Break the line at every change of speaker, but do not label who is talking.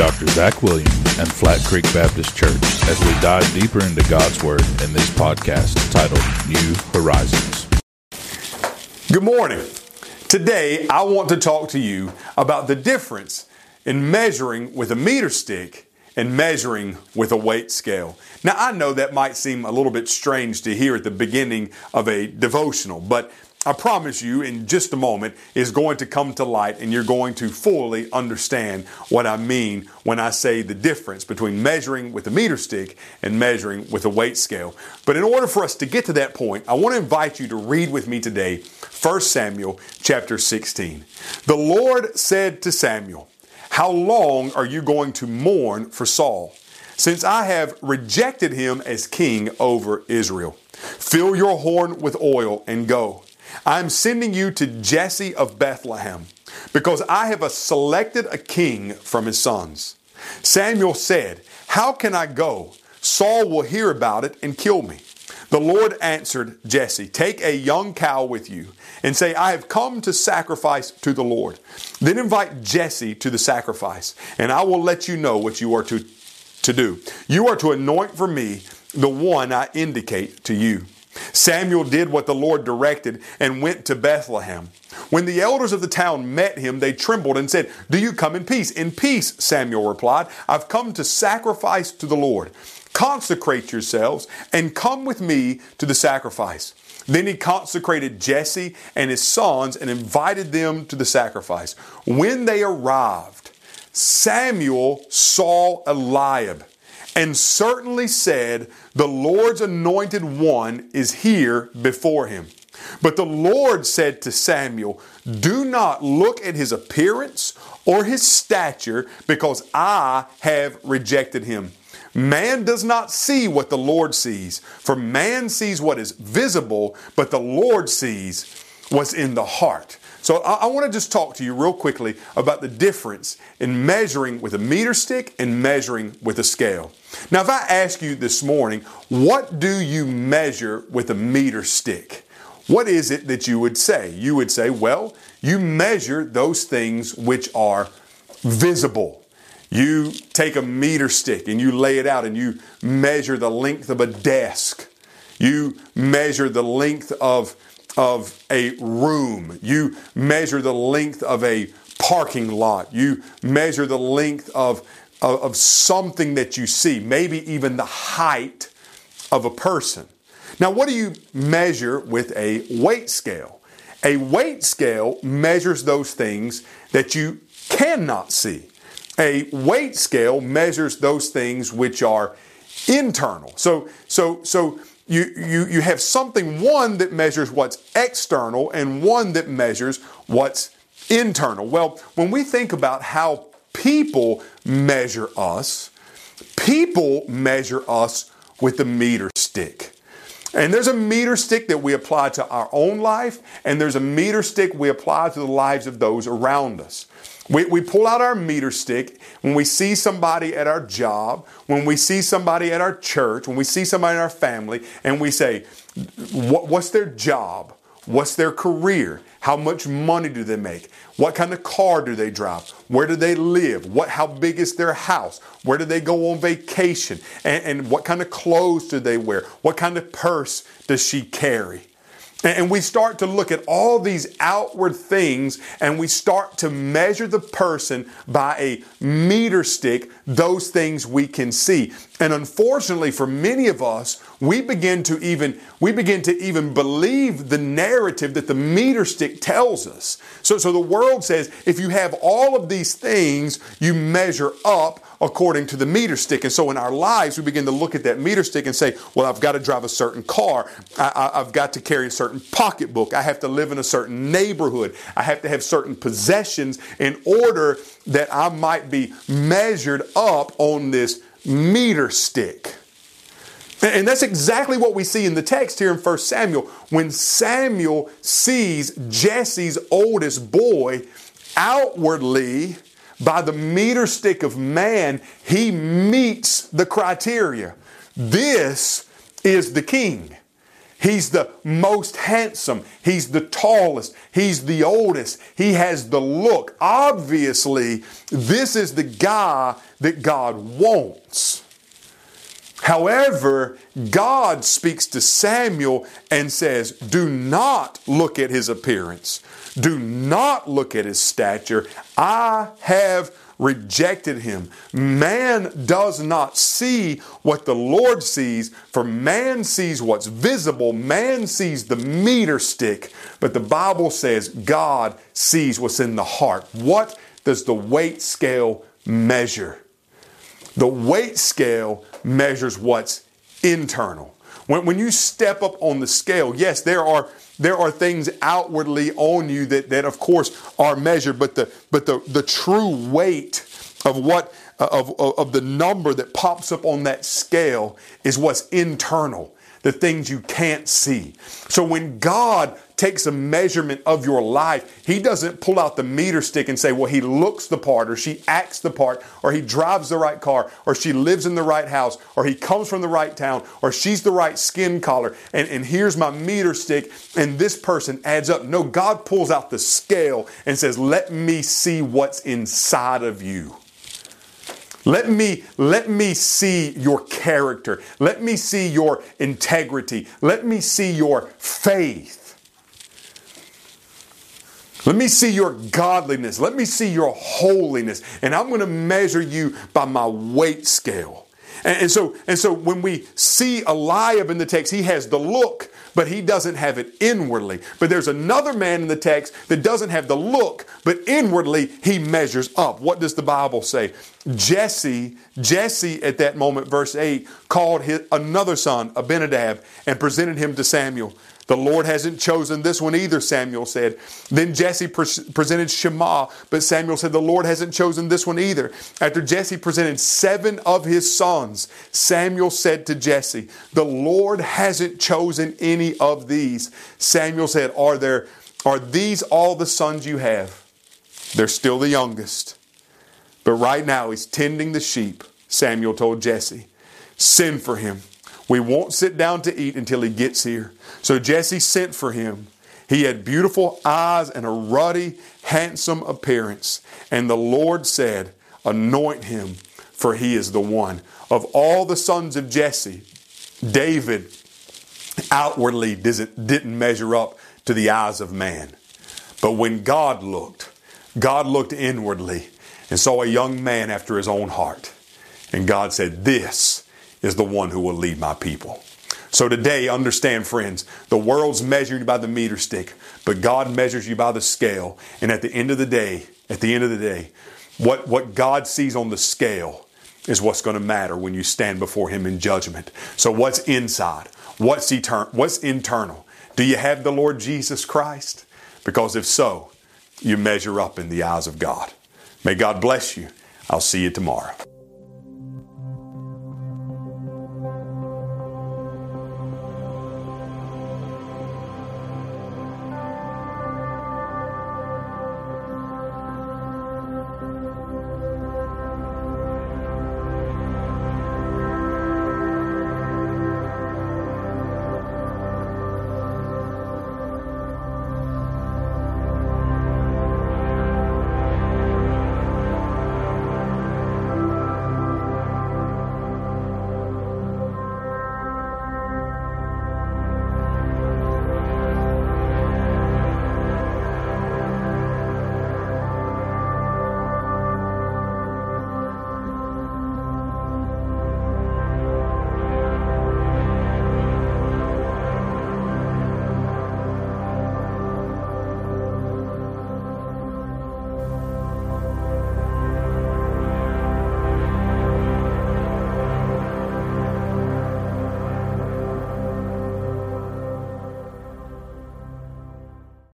Dr. Zach Williams and Flat Creek Baptist Church as we dive deeper into God's Word in this podcast titled New Horizons.
Good morning. Today, I want to talk to you about the difference in measuring with a meter stick and measuring with a weight scale. Now, I know that might seem a little bit strange to hear at the beginning of a devotional, but I promise you, in just a moment, is going to come to light and you're going to fully understand what I mean when I say the difference between measuring with a meter stick and measuring with a weight scale. But in order for us to get to that point, I want to invite you to read with me today 1 Samuel chapter 16. The Lord said to Samuel, How long are you going to mourn for Saul? Since I have rejected him as king over Israel. Fill your horn with oil and go. I'm sending you to Jesse of Bethlehem because I have selected a king from his sons. Samuel said, How can I go? Saul will hear about it and kill me. The Lord answered Jesse, Take a young cow with you and say, I have come to sacrifice to the Lord. Then invite Jesse to the sacrifice, and I will let you know what you are to, to do. You are to anoint for me the one I indicate to you. Samuel did what the Lord directed and went to Bethlehem. When the elders of the town met him, they trembled and said, Do you come in peace? In peace, Samuel replied. I've come to sacrifice to the Lord. Consecrate yourselves and come with me to the sacrifice. Then he consecrated Jesse and his sons and invited them to the sacrifice. When they arrived, Samuel saw Eliab and certainly said, The Lord's anointed one is here before him. But the Lord said to Samuel, Do not look at his appearance or his stature, because I have rejected him. Man does not see what the Lord sees, for man sees what is visible, but the Lord sees what's in the heart. So I, I want to just talk to you real quickly about the difference in measuring with a meter stick and measuring with a scale. Now, if I ask you this morning, what do you measure with a meter stick? What is it that you would say? You would say, well, you measure those things which are visible. You take a meter stick and you lay it out and you measure the length of a desk. You measure the length of of a room. You measure the length of a parking lot. You measure the length of, of, of something that you see, maybe even the height of a person. Now, what do you measure with a weight scale? A weight scale measures those things that you cannot see. A weight scale measures those things which are internal. So, so, so you, you, you have something, one that measures what's external and one that measures what's internal. Well, when we think about how people measure us, people measure us with the meter stick. And there's a meter stick that we apply to our own life, and there's a meter stick we apply to the lives of those around us. We, we pull out our meter stick when we see somebody at our job, when we see somebody at our church, when we see somebody in our family, and we say, what, What's their job? What's their career? How much money do they make? What kind of car do they drive? Where do they live? What, how big is their house? Where do they go on vacation? And, and what kind of clothes do they wear? What kind of purse does she carry? And we start to look at all these outward things and we start to measure the person by a meter stick, those things we can see. And unfortunately for many of us, we begin to even we begin to even believe the narrative that the meter stick tells us. So, so the world says if you have all of these things, you measure up according to the meter stick. And so in our lives, we begin to look at that meter stick and say, well, I've got to drive a certain car. I, have got to carry a certain pocketbook. I have to live in a certain neighborhood. I have to have certain possessions in order that I might be measured up on this meter stick. And that's exactly what we see in the text here in 1 Samuel. When Samuel sees Jesse's oldest boy outwardly by the meter stick of man, he meets the criteria. This is the king. He's the most handsome. He's the tallest. He's the oldest. He has the look. Obviously, this is the guy that God wants. However, God speaks to Samuel and says, Do not look at his appearance. Do not look at his stature. I have rejected him. Man does not see what the Lord sees, for man sees what's visible. Man sees the meter stick, but the Bible says God sees what's in the heart. What does the weight scale measure? The weight scale measures what's internal. When, when you step up on the scale, yes, there are there are things outwardly on you that, that of course are measured, but the but the, the true weight of what of, of, of the number that pops up on that scale is what's internal the things you can't see. So when God takes a measurement of your life, He doesn't pull out the meter stick and say, well, he looks the part, or she acts the part, or he drives the right car, or she lives in the right house, or he comes from the right town, or she's the right skin color, and, and here's my meter stick, and this person adds up. No, God pulls out the scale and says, let me see what's inside of you. Let me, let me see your character. Let me see your integrity. Let me see your faith. Let me see your godliness. Let me see your holiness. And I'm going to measure you by my weight scale. And, and, so, and so when we see Eliab in the text, he has the look, but he doesn't have it inwardly. But there's another man in the text that doesn't have the look, but inwardly he measures up. What does the Bible say? Jesse, Jesse at that moment, verse 8, called his, another son, Abinadab, and presented him to Samuel. The Lord hasn't chosen this one either, Samuel said. Then Jesse pre- presented Shammah, but Samuel said, The Lord hasn't chosen this one either. After Jesse presented seven of his sons, Samuel said to Jesse, The Lord hasn't chosen any of these. Samuel said, Are there are these all the sons you have? They're still the youngest. But right now he's tending the sheep, Samuel told Jesse. Send for him. We won't sit down to eat until he gets here. So Jesse sent for him. He had beautiful eyes and a ruddy, handsome appearance. And the Lord said, Anoint him, for he is the one. Of all the sons of Jesse, David outwardly didn't measure up to the eyes of man. But when God looked, God looked inwardly and saw a young man after his own heart. And God said, This is the one who will lead my people. So today, understand, friends, the world's measured by the meter stick, but God measures you by the scale. And at the end of the day, at the end of the day, what, what God sees on the scale is what's going to matter when you stand before Him in judgment. So what's inside? What's eternal? What's internal? Do you have the Lord Jesus Christ? Because if so, you measure up in the eyes of God. May God bless you. I'll see you tomorrow.